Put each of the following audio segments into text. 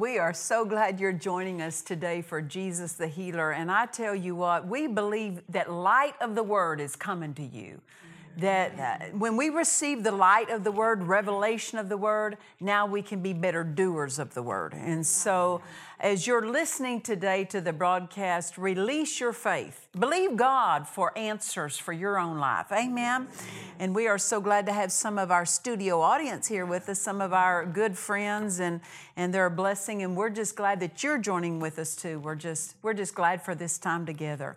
We are so glad you're joining us today for Jesus the Healer. And I tell you what, we believe that light of the Word is coming to you. That when we receive the light of the Word, revelation of the Word, now we can be better doers of the Word. And so, as you're listening today to the broadcast, release your faith. Believe God for answers for your own life. Amen. And we are so glad to have some of our studio audience here with us, some of our good friends, and, and they're a blessing. And we're just glad that you're joining with us too. We're just, we're just glad for this time together.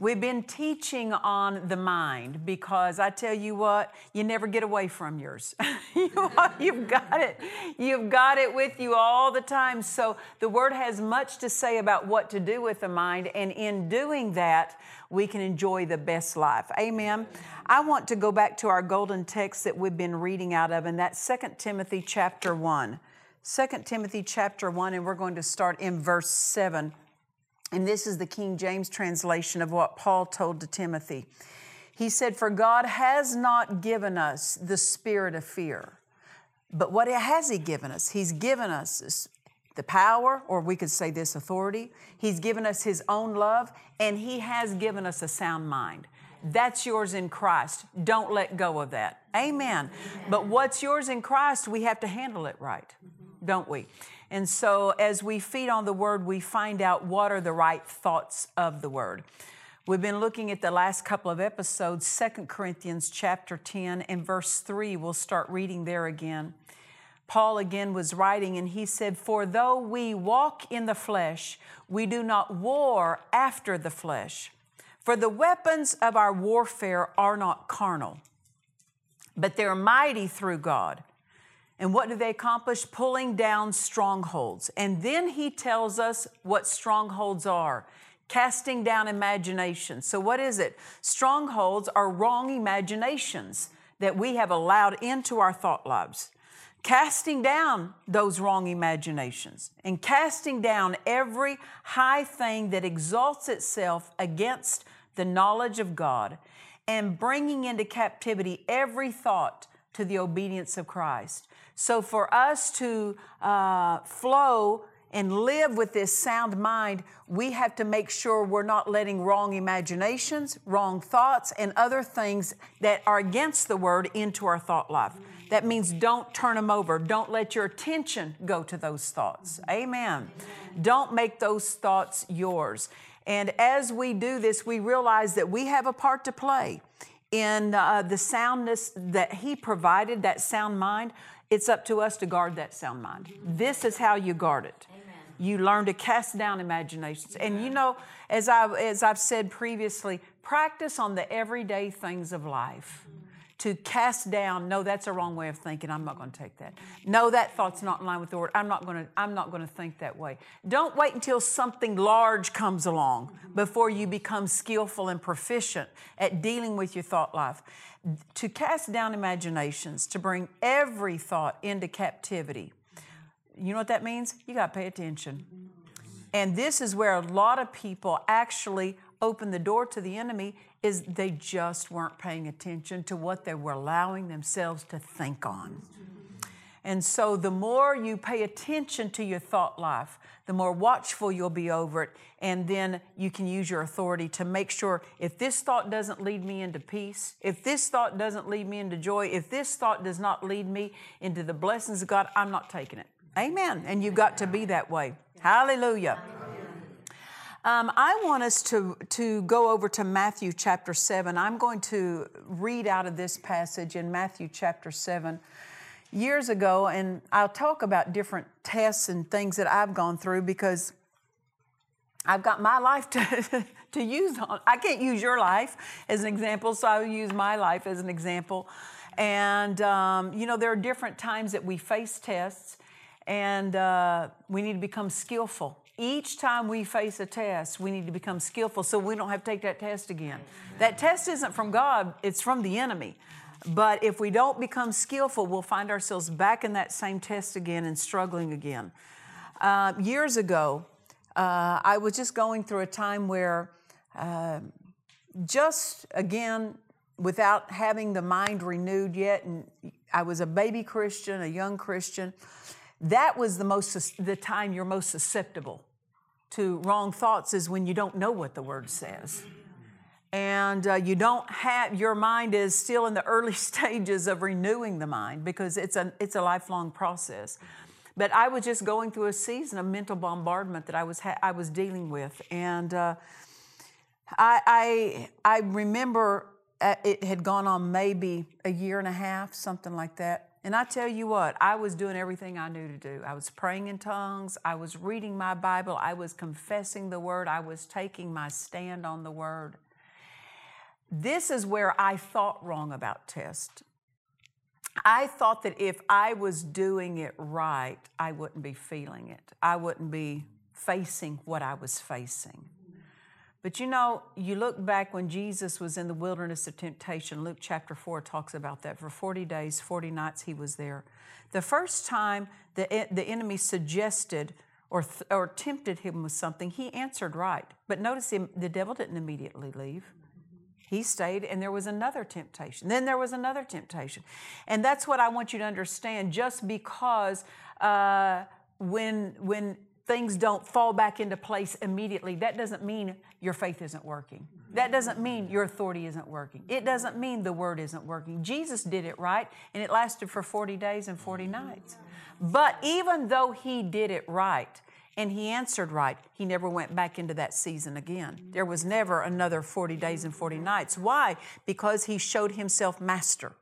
We've been teaching on the mind because I tell you what, you never get away from yours. you, you've got it. You've got it with you all the time. So the Word has much to say about what to do with the mind, and in doing that, we can enjoy the best life. Amen. I want to go back to our golden text that we've been reading out of, and that's 2 Timothy chapter 1. 2 Timothy chapter 1, and we're going to start in verse 7. And this is the King James translation of what Paul told to Timothy. He said, For God has not given us the spirit of fear. But what has He given us? He's given us the power, or we could say this authority. He's given us His own love, and He has given us a sound mind. That's yours in Christ. Don't let go of that. Amen. But what's yours in Christ, we have to handle it right, don't we? And so as we feed on the Word, we find out what are the right thoughts of the Word. We've been looking at the last couple of episodes, 2 Corinthians chapter 10 and verse 3. We'll start reading there again. Paul again was writing, and he said, For though we walk in the flesh, we do not war after the flesh. For the weapons of our warfare are not carnal, but they're mighty through God. And what do they accomplish? Pulling down strongholds. And then he tells us what strongholds are casting down imaginations. So, what is it? Strongholds are wrong imaginations that we have allowed into our thought lives. Casting down those wrong imaginations and casting down every high thing that exalts itself against the knowledge of God and bringing into captivity every thought to the obedience of Christ. So, for us to uh, flow and live with this sound mind, we have to make sure we're not letting wrong imaginations, wrong thoughts, and other things that are against the word into our thought life. That means don't turn them over. Don't let your attention go to those thoughts. Amen. Don't make those thoughts yours. And as we do this, we realize that we have a part to play in uh, the soundness that He provided, that sound mind. It's up to us to guard that sound mind. This is how you guard it. You learn to cast down imaginations. And you know, as, I, as I've said previously, practice on the everyday things of life. To cast down, no, that's a wrong way of thinking. I'm not going to take that. No, that thought's not in line with the word. I'm not going to. I'm not going to think that way. Don't wait until something large comes along before you become skillful and proficient at dealing with your thought life. To cast down imaginations, to bring every thought into captivity. You know what that means? You got to pay attention. And this is where a lot of people actually open the door to the enemy is they just weren't paying attention to what they were allowing themselves to think on. And so the more you pay attention to your thought life, the more watchful you'll be over it. And then you can use your authority to make sure if this thought doesn't lead me into peace, if this thought doesn't lead me into joy, if this thought does not lead me into the blessings of God, I'm not taking it. Amen. And you've got to be that way. Hallelujah. Um, I want us to, to go over to Matthew chapter 7. I'm going to read out of this passage in Matthew chapter 7 years ago, and I'll talk about different tests and things that I've gone through because I've got my life to, to use on. I can't use your life as an example, so I'll use my life as an example. And, um, you know, there are different times that we face tests, and uh, we need to become skillful. Each time we face a test, we need to become skillful so we don't have to take that test again. That test isn't from God, it's from the enemy. But if we don't become skillful, we'll find ourselves back in that same test again and struggling again. Uh, years ago, uh, I was just going through a time where, uh, just again, without having the mind renewed yet, and I was a baby Christian, a young Christian. That was the most the time you're most susceptible to wrong thoughts is when you don't know what the word says and uh, you don't have your mind is still in the early stages of renewing the mind because it's a it's a lifelong process but i was just going through a season of mental bombardment that i was ha- i was dealing with and uh, I, I i remember uh, it had gone on maybe a year and a half something like that and I tell you what, I was doing everything I knew to do. I was praying in tongues. I was reading my Bible. I was confessing the word. I was taking my stand on the word. This is where I thought wrong about test. I thought that if I was doing it right, I wouldn't be feeling it. I wouldn't be facing what I was facing. But you know, you look back when Jesus was in the wilderness of temptation, Luke chapter 4 talks about that. For 40 days, 40 nights, he was there. The first time the, the enemy suggested or, or tempted him with something, he answered right. But notice him, the devil didn't immediately leave. He stayed, and there was another temptation. Then there was another temptation. And that's what I want you to understand. Just because uh, when, when things don't fall back into place immediately, that doesn't mean your faith isn't working. That doesn't mean your authority isn't working. It doesn't mean the word isn't working. Jesus did it right, and it lasted for 40 days and 40 nights. But even though he did it right, and he answered right. He never went back into that season again. There was never another 40 days and 40 nights. Why? Because he showed himself master.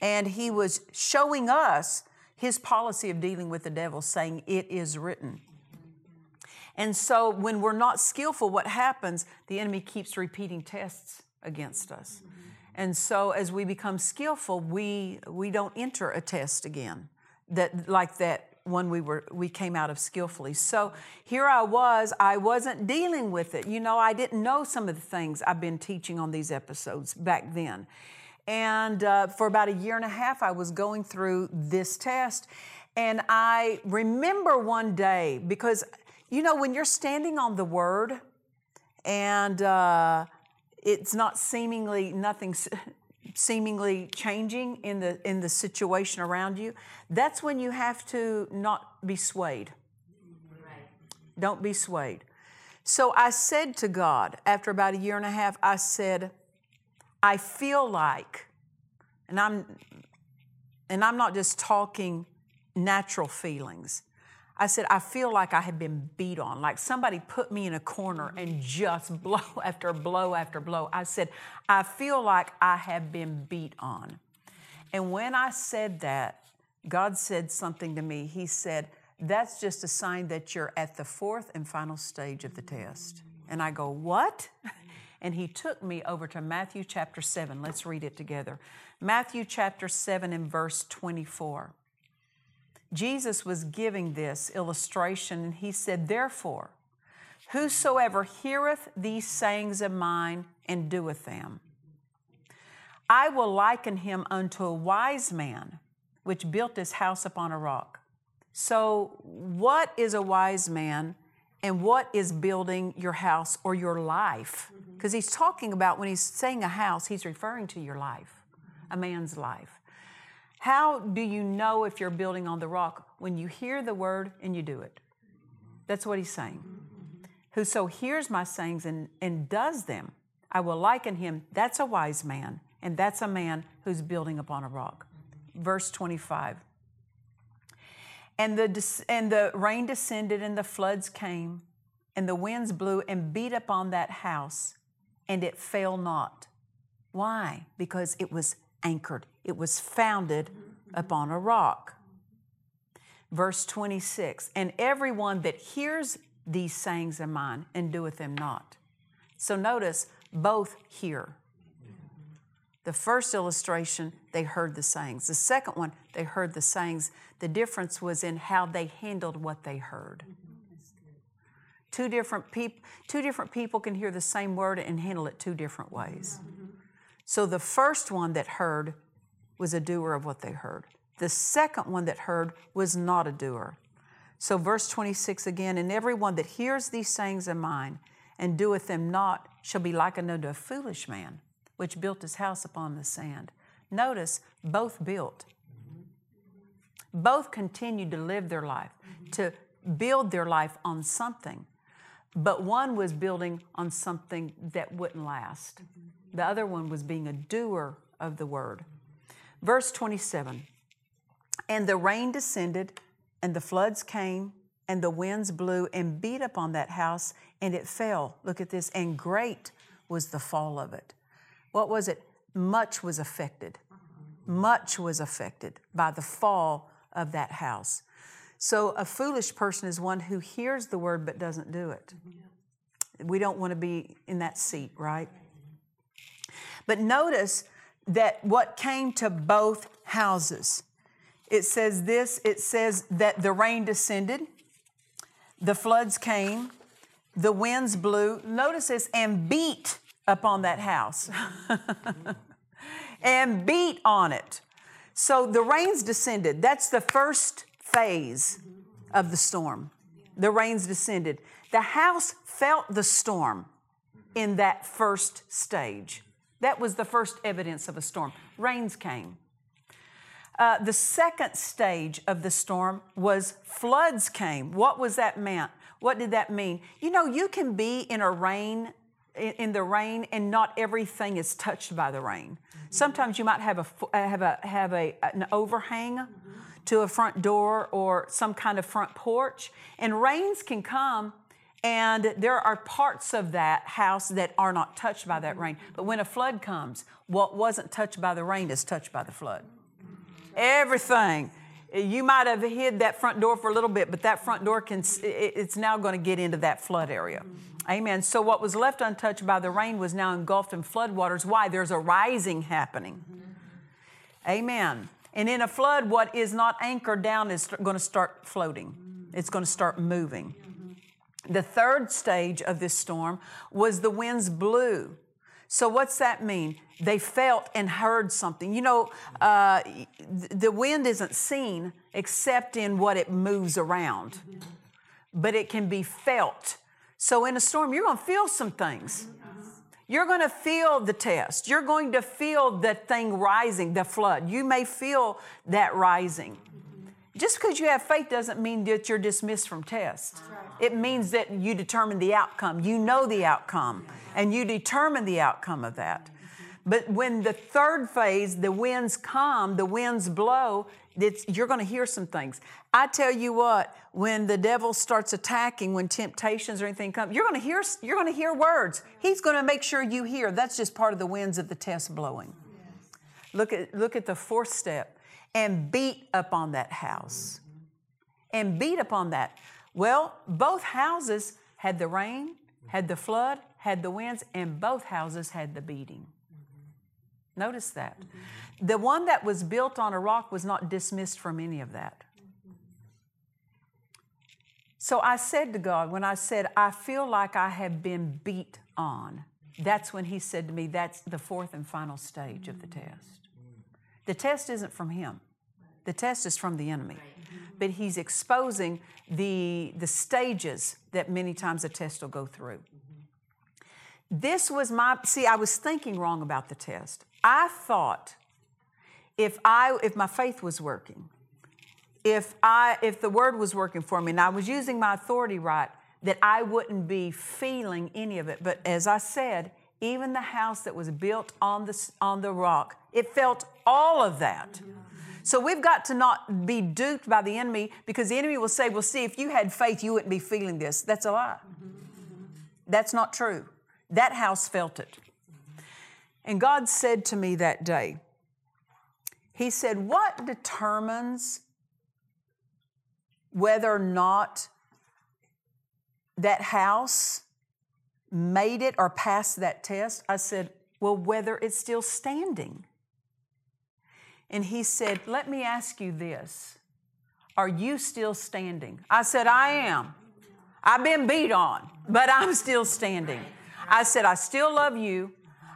And he was showing us his policy of dealing with the devil, saying, It is written. And so when we're not skillful, what happens? The enemy keeps repeating tests against us. And so as we become skillful, we, we don't enter a test again that like that one we were we came out of skillfully. So here I was, I wasn't dealing with it. You know, I didn't know some of the things I've been teaching on these episodes back then. And uh, for about a year and a half, I was going through this test. And I remember one day, because, you know, when you're standing on the word and uh, it's not seemingly nothing seemingly changing in the in the situation around you that's when you have to not be swayed. Don't be swayed. So i said to god after about a year and a half i said i feel like and i'm and i'm not just talking natural feelings I said, I feel like I have been beat on, like somebody put me in a corner and mm. just blow after blow after blow. I said, I feel like I have been beat on. And when I said that, God said something to me. He said, That's just a sign that you're at the fourth and final stage of the test. And I go, What? And he took me over to Matthew chapter 7. Let's read it together. Matthew chapter 7 and verse 24. Jesus was giving this illustration, and he said, Therefore, whosoever heareth these sayings of mine and doeth them, I will liken him unto a wise man which built his house upon a rock. So, what is a wise man and what is building your house or your life? Mm-hmm. Because he's talking about when he's saying a house, he's referring to your life, a man's life. How do you know if you're building on the rock? When you hear the word and you do it. That's what he's saying. Whoso hears my sayings and, and does them, I will liken him. That's a wise man, and that's a man who's building upon a rock. Verse 25. And the, and the rain descended and the floods came, and the winds blew and beat upon that house, and it fell not. Why? Because it was anchored, it was founded upon a rock. Verse 26 And everyone that hears these sayings of mine and doeth them not. So notice, both hear. The first illustration, they heard the sayings. The second one, they heard the sayings. The difference was in how they handled what they heard. Two different, peop- two different people can hear the same word and handle it two different ways. So the first one that heard was a doer of what they heard. The second one that heard was not a doer. So, verse 26 again, and everyone that hears these sayings of mine and doeth them not shall be likened unto a foolish man, which built his house upon the sand. Notice, both built. Both continued to live their life, to build their life on something. But one was building on something that wouldn't last. The other one was being a doer of the word. Verse 27 And the rain descended, and the floods came, and the winds blew and beat upon that house, and it fell. Look at this, and great was the fall of it. What was it? Much was affected. Much was affected by the fall of that house. So, a foolish person is one who hears the word but doesn't do it. We don't want to be in that seat, right? But notice that what came to both houses. It says this it says that the rain descended, the floods came, the winds blew. Notice this, and beat upon that house. and beat on it. So the rains descended. That's the first phase of the storm. The rains descended. The house felt the storm in that first stage. That was the first evidence of a storm. Rains came. Uh, the second stage of the storm was floods came. What was that meant? What did that mean? You know, you can be in a rain, in, the rain, and not everything is touched by the rain. Sometimes you might have a have a have a an overhang to a front door or some kind of front porch, and rains can come and there are parts of that house that are not touched by that rain. But when a flood comes, what wasn't touched by the rain is touched by the flood. Everything. You might have hid that front door for a little bit, but that front door can, it's now going to get into that flood area. Amen. So what was left untouched by the rain was now engulfed in flood waters. Why? There's a rising happening. Amen. And in a flood, what is not anchored down is going to start floating. It's going to start moving. The third stage of this storm was the winds blew. So, what's that mean? They felt and heard something. You know, uh, the wind isn't seen except in what it moves around, but it can be felt. So, in a storm, you're going to feel some things. You're going to feel the test. You're going to feel the thing rising, the flood. You may feel that rising. Just because you have faith doesn't mean that you're dismissed from test. It means that you determine the outcome. You know the outcome, and you determine the outcome of that. But when the third phase, the winds come, the winds blow, you're going to hear some things. I tell you what, when the devil starts attacking, when temptations or anything come, you're going to hear you're going to hear words. He's going to make sure you hear. That's just part of the winds of the test blowing. Look at look at the fourth step and beat upon that house. And beat upon that. Well, both houses had the rain, had the flood, had the winds, and both houses had the beating. Notice that. The one that was built on a rock was not dismissed from any of that. So I said to God, when I said, I feel like I have been beat on, that's when He said to me, that's the fourth and final stage of the test. The test isn't from him. The test is from the enemy. Mm-hmm. But he's exposing the, the stages that many times a test will go through. Mm-hmm. This was my, see, I was thinking wrong about the test. I thought if I, if my faith was working, if I, if the word was working for me and I was using my authority right, that I wouldn't be feeling any of it. But as I said, even the house that was built on the, on the rock, it felt all of that. So we've got to not be duped by the enemy because the enemy will say, Well, see, if you had faith, you wouldn't be feeling this. That's a lie. That's not true. That house felt it. And God said to me that day, He said, What determines whether or not that house made it or passed that test? I said, Well, whether it's still standing. And he said, Let me ask you this Are you still standing? I said, I am. I've been beat on, but I'm still standing. I said, I still love you.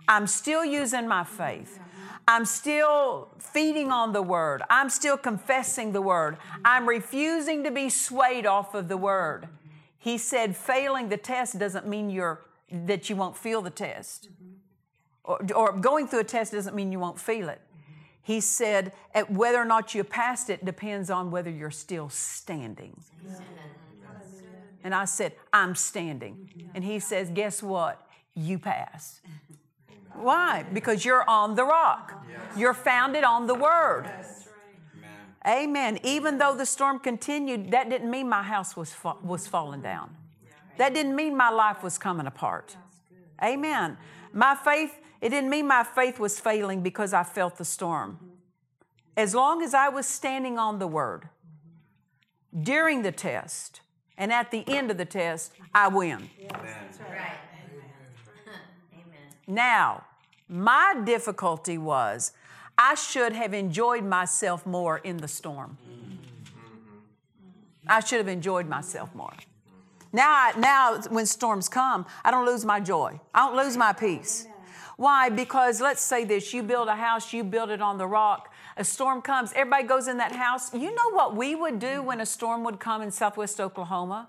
I'm still using my faith. I'm still feeding on the word. I'm still confessing the word. I'm refusing to be swayed off of the word. He said, failing the test doesn't mean you're, that you won't feel the test. Or, or going through a test doesn't mean you won't feel it. He said, whether or not you passed it depends on whether you're still standing. And I said, I'm standing. And he says, Guess what? You pass. Why? Because you're on the rock. You're founded on the word. Amen. Even though the storm continued, that didn't mean my house was, fa- was falling down. That didn't mean my life was coming apart. Amen. My faith, it didn't mean my faith was failing because I felt the storm. As long as I was standing on the word during the test and at the end of the test, I win. Right. Amen. Now, my difficulty was I should have enjoyed myself more in the storm. I should have enjoyed myself more. Now, now when storms come, I don't lose my joy. I don't lose my peace. Why? Because let's say this you build a house, you build it on the rock. A storm comes, everybody goes in that house. You know what we would do when a storm would come in southwest Oklahoma?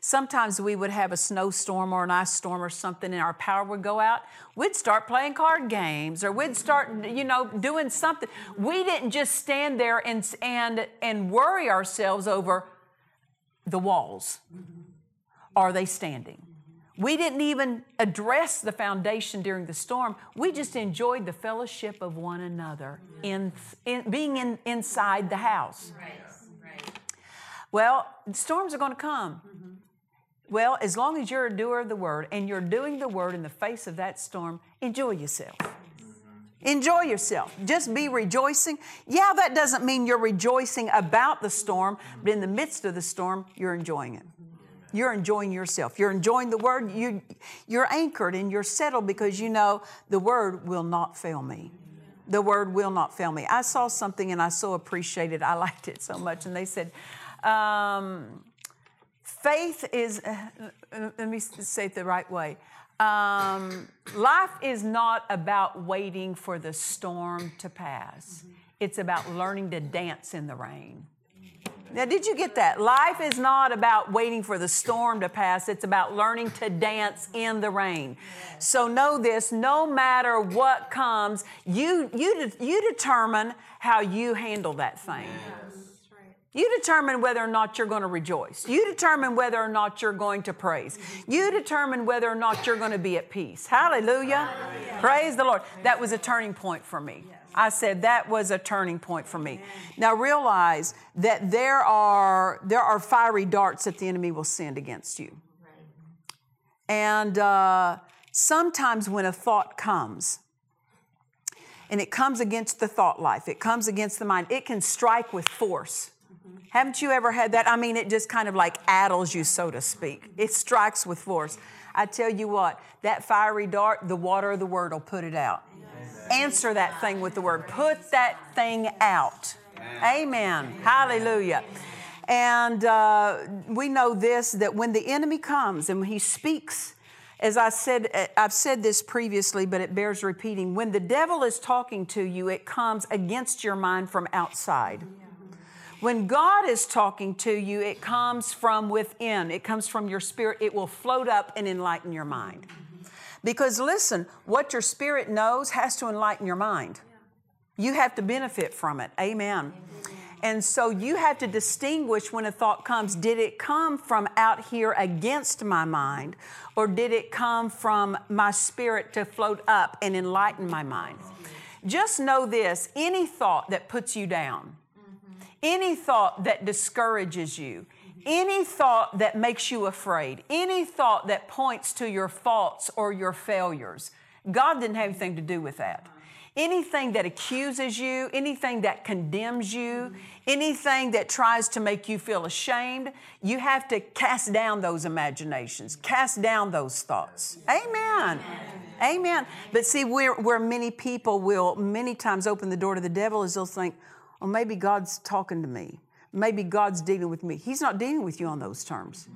Sometimes we would have a snowstorm or an ice storm or something and our power would go out. We'd start playing card games or we'd start, you know, doing something. We didn't just stand there and, and, and worry ourselves over the walls. Are they standing? We didn't even address the foundation during the storm. We just enjoyed the fellowship of one another in, in being in, inside the house. Right. Right. Well, storms are going to come. Well, as long as you're a doer of the word and you're doing the word in the face of that storm, enjoy yourself. Enjoy yourself. Just be rejoicing. Yeah, that doesn't mean you're rejoicing about the storm, but in the midst of the storm, you're enjoying it. You're enjoying yourself. You're enjoying the word. You, you're anchored and you're settled because you know the word will not fail me. The word will not fail me. I saw something and I so appreciated. I liked it so much. And they said, um, faith is, uh, let me say it the right way. Um, life is not about waiting for the storm to pass, it's about learning to dance in the rain. Now, did you get that? Life is not about waiting for the storm to pass, it's about learning to dance in the rain. So, know this no matter what comes, you, you, you determine how you handle that thing. You determine whether or not you're going to rejoice. You determine whether or not you're going to praise. You determine whether or not you're going to be at peace. Hallelujah. Hallelujah. Praise the Lord. That was a turning point for me. I said that was a turning point for me. Now realize that there are there are fiery darts that the enemy will send against you. And uh, sometimes when a thought comes, and it comes against the thought life, it comes against the mind, it can strike with force. Haven't you ever had that? I mean, it just kind of like addles you, so to speak. It strikes with force. I tell you what, that fiery dart, the water of the word will put it out. Answer that thing with the word. Put that thing out. Amen. Hallelujah. And uh, we know this that when the enemy comes and he speaks, as I said, uh, I've said this previously, but it bears repeating. When the devil is talking to you, it comes against your mind from outside. When God is talking to you, it comes from within, it comes from your spirit. It will float up and enlighten your mind. Because listen, what your spirit knows has to enlighten your mind. You have to benefit from it. Amen. And so you have to distinguish when a thought comes did it come from out here against my mind, or did it come from my spirit to float up and enlighten my mind? Just know this any thought that puts you down, any thought that discourages you, Any thought that makes you afraid, any thought that points to your faults or your failures, God didn't have anything to do with that. Anything that accuses you, anything that condemns you, anything that tries to make you feel ashamed, you have to cast down those imaginations, cast down those thoughts. Amen. Amen. But see, where, where many people will many times open the door to the devil is they'll think, well, maybe God's talking to me. Maybe God's dealing with me. He's not dealing with you on those terms.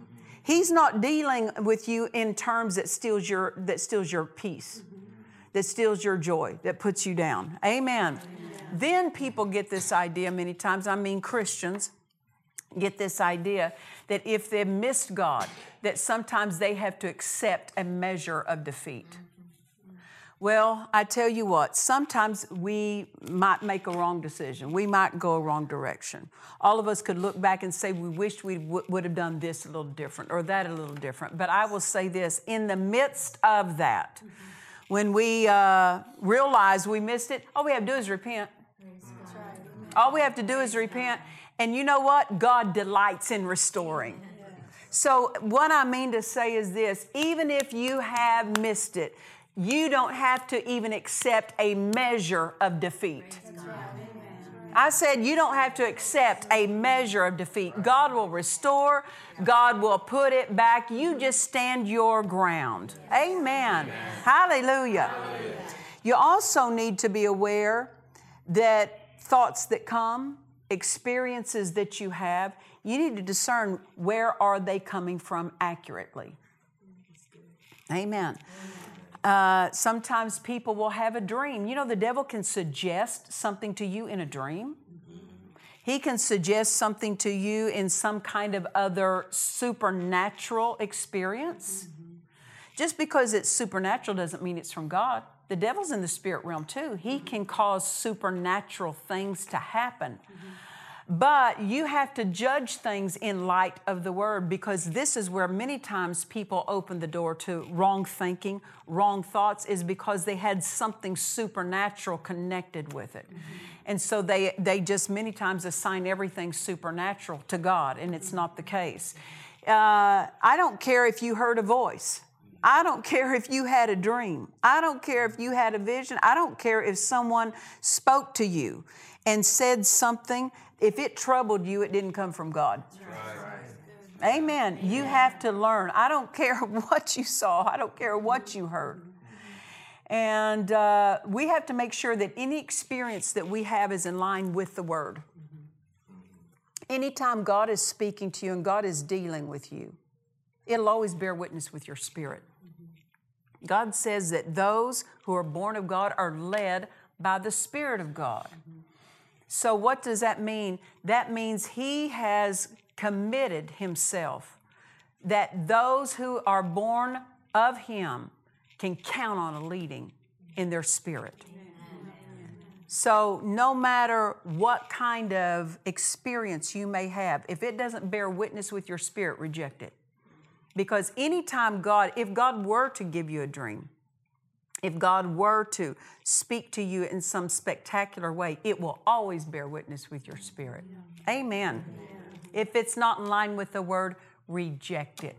He's not dealing with you in terms that steals your, that steals your peace that steals your joy, that puts you down. Amen. Amen. Then people get this idea many times, I mean, Christians get this idea that if they've missed God, that sometimes they have to accept a measure of defeat. Well, I tell you what, sometimes we might make a wrong decision. We might go a wrong direction. All of us could look back and say, we wish we w- would have done this a little different or that a little different. But I will say this in the midst of that, mm-hmm when we uh, realize we missed it, all we have to do is repent. All we have to do is repent. And you know what? God delights in restoring. So, what I mean to say is this even if you have missed it, you don't have to even accept a measure of defeat. I said, you don't have to accept a measure of defeat. God will restore, God will put it back. You just stand your ground. Amen. Hallelujah. Hallelujah. You also need to be aware that thoughts that come, experiences that you have, you need to discern where are they coming from accurately. Amen. Uh, sometimes people will have a dream. You know, the devil can suggest something to you in a dream. He can suggest something to you in some kind of other supernatural experience. Just because it's supernatural doesn't mean it's from God. The devil's in the spirit realm too. He can cause supernatural things to happen. Mm-hmm. But you have to judge things in light of the word because this is where many times people open the door to wrong thinking, wrong thoughts, is because they had something supernatural connected with it. Mm-hmm. And so they, they just many times assign everything supernatural to God, and it's not the case. Uh, I don't care if you heard a voice. I don't care if you had a dream. I don't care if you had a vision. I don't care if someone spoke to you and said something if it troubled you, it didn't come from God. Right. Amen. You have to learn. I don't care what you saw, I don't care what you heard. And uh, we have to make sure that any experience that we have is in line with the Word. Mm-hmm. Anytime God is speaking to you and God is dealing with you, it'll always bear witness with your spirit. Mm-hmm. God says that those who are born of God are led by the Spirit of God. Mm-hmm. So, what does that mean? That means he has committed himself that those who are born of him can count on a leading in their spirit. So, no matter what kind of experience you may have, if it doesn't bear witness with your spirit, reject it. Because anytime God, if God were to give you a dream, if God were to speak to you in some spectacular way, it will always bear witness with your spirit. Amen. If it's not in line with the word, reject it.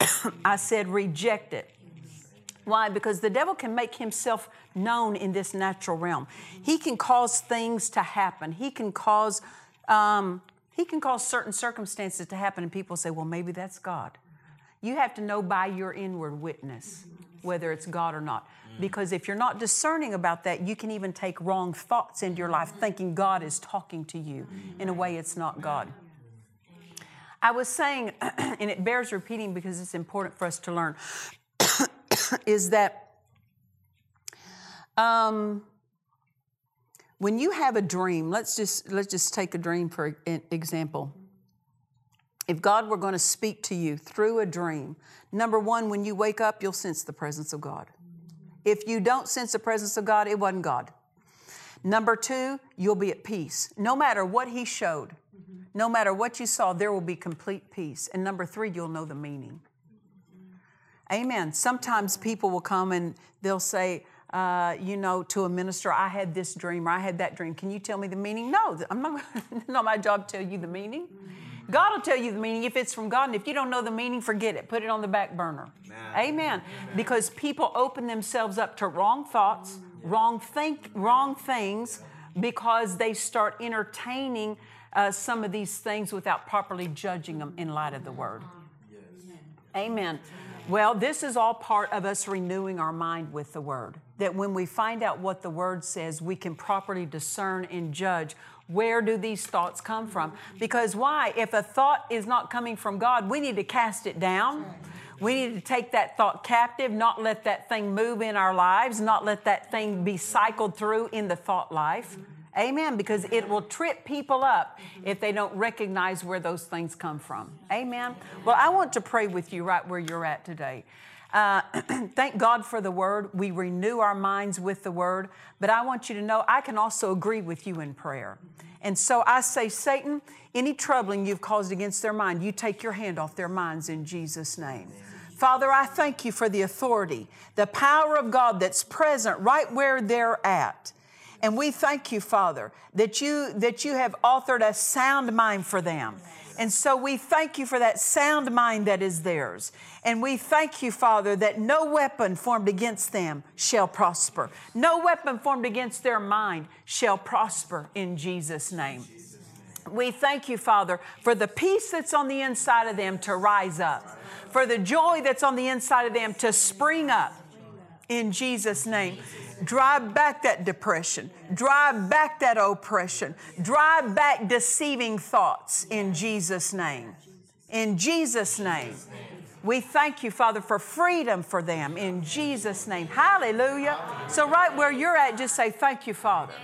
I said, reject it. Why? Because the devil can make himself known in this natural realm. He can cause things to happen. He can cause um, he can cause certain circumstances to happen, and people say, "Well, maybe that's God." You have to know by your inward witness whether it's God or not. Because if you're not discerning about that, you can even take wrong thoughts into your life thinking God is talking to you in a way it's not God. I was saying, and it bears repeating because it's important for us to learn, is that um, when you have a dream, let's just let's just take a dream for example. If God were going to speak to you through a dream, number one, when you wake up, you'll sense the presence of God. If you don't sense the presence of God, it wasn't God. Number two, you'll be at peace. No matter what He showed, mm-hmm. no matter what you saw, there will be complete peace. And number three, you'll know the meaning. Mm-hmm. Amen. Sometimes people will come and they'll say, uh, you know, to a minister, I had this dream or I had that dream. Can you tell me the meaning? No, I'm not, not my job to tell you the meaning. Mm-hmm. God will tell you the meaning if it's from God. And if you don't know the meaning, forget it. Put it on the back burner. Amen. Because people open themselves up to wrong thoughts, wrong think, wrong things, because they start entertaining uh, some of these things without properly judging them in light of the Word. Amen. Well, this is all part of us renewing our mind with the Word. That when we find out what the Word says, we can properly discern and judge where do these thoughts come from? Because why? If a thought is not coming from God, we need to cast it down. We need to take that thought captive, not let that thing move in our lives, not let that thing be cycled through in the thought life. Amen. Because it will trip people up if they don't recognize where those things come from. Amen. Well, I want to pray with you right where you're at today. Uh, thank God for the word. We renew our minds with the word. But I want you to know I can also agree with you in prayer. And so I say, Satan, any troubling you've caused against their mind, you take your hand off their minds in Jesus' name. Father, I thank you for the authority, the power of God that's present right where they're at. And we thank you, Father, that you, that you have authored a sound mind for them. And so we thank you for that sound mind that is theirs. And we thank you, Father, that no weapon formed against them shall prosper. No weapon formed against their mind shall prosper in Jesus' name. We thank you, Father, for the peace that's on the inside of them to rise up, for the joy that's on the inside of them to spring up in Jesus' name. Drive back that depression. Drive back that oppression. Drive back deceiving thoughts in Jesus' name. In Jesus' name. We thank you, Father, for freedom for them in Jesus' name. Hallelujah. So, right where you're at, just say, Thank you, Father.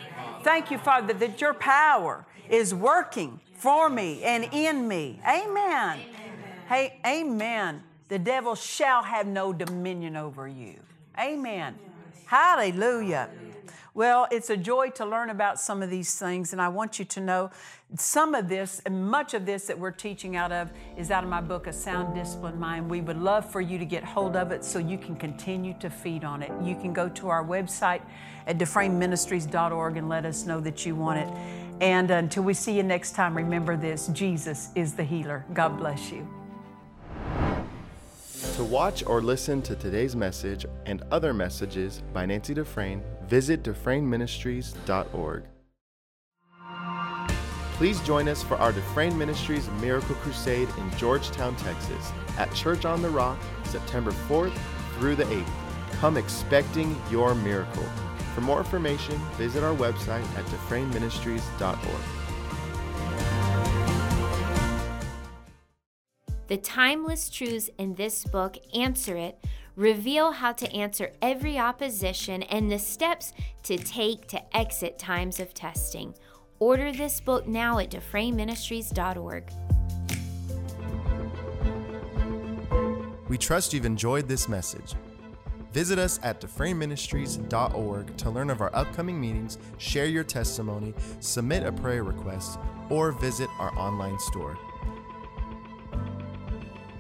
Thank you, Father, that your power is working for me and in me. Amen. Hey, amen. The devil shall have no dominion over you. Amen. Hallelujah. Well, it's a joy to learn about some of these things, and I want you to know some of this and much of this that we're teaching out of is out of my book, A Sound Disciplined Mind. We would love for you to get hold of it so you can continue to feed on it. You can go to our website at dufresneministries.org and let us know that you want it. And until we see you next time, remember this Jesus is the healer. God bless you. To watch or listen to today's message and other messages by Nancy Dufresne, visit DufresneMinistries.org. Please join us for our Dufresne Ministries Miracle Crusade in Georgetown, Texas, at Church on the Rock, September 4th through the 8th. Come expecting your miracle. For more information, visit our website at DufresneMinistries.org. The timeless truths in this book, Answer It, reveal how to answer every opposition and the steps to take to exit times of testing. Order this book now at DufresneMinistries.org. We trust you've enjoyed this message. Visit us at DufresneMinistries.org to learn of our upcoming meetings, share your testimony, submit a prayer request, or visit our online store.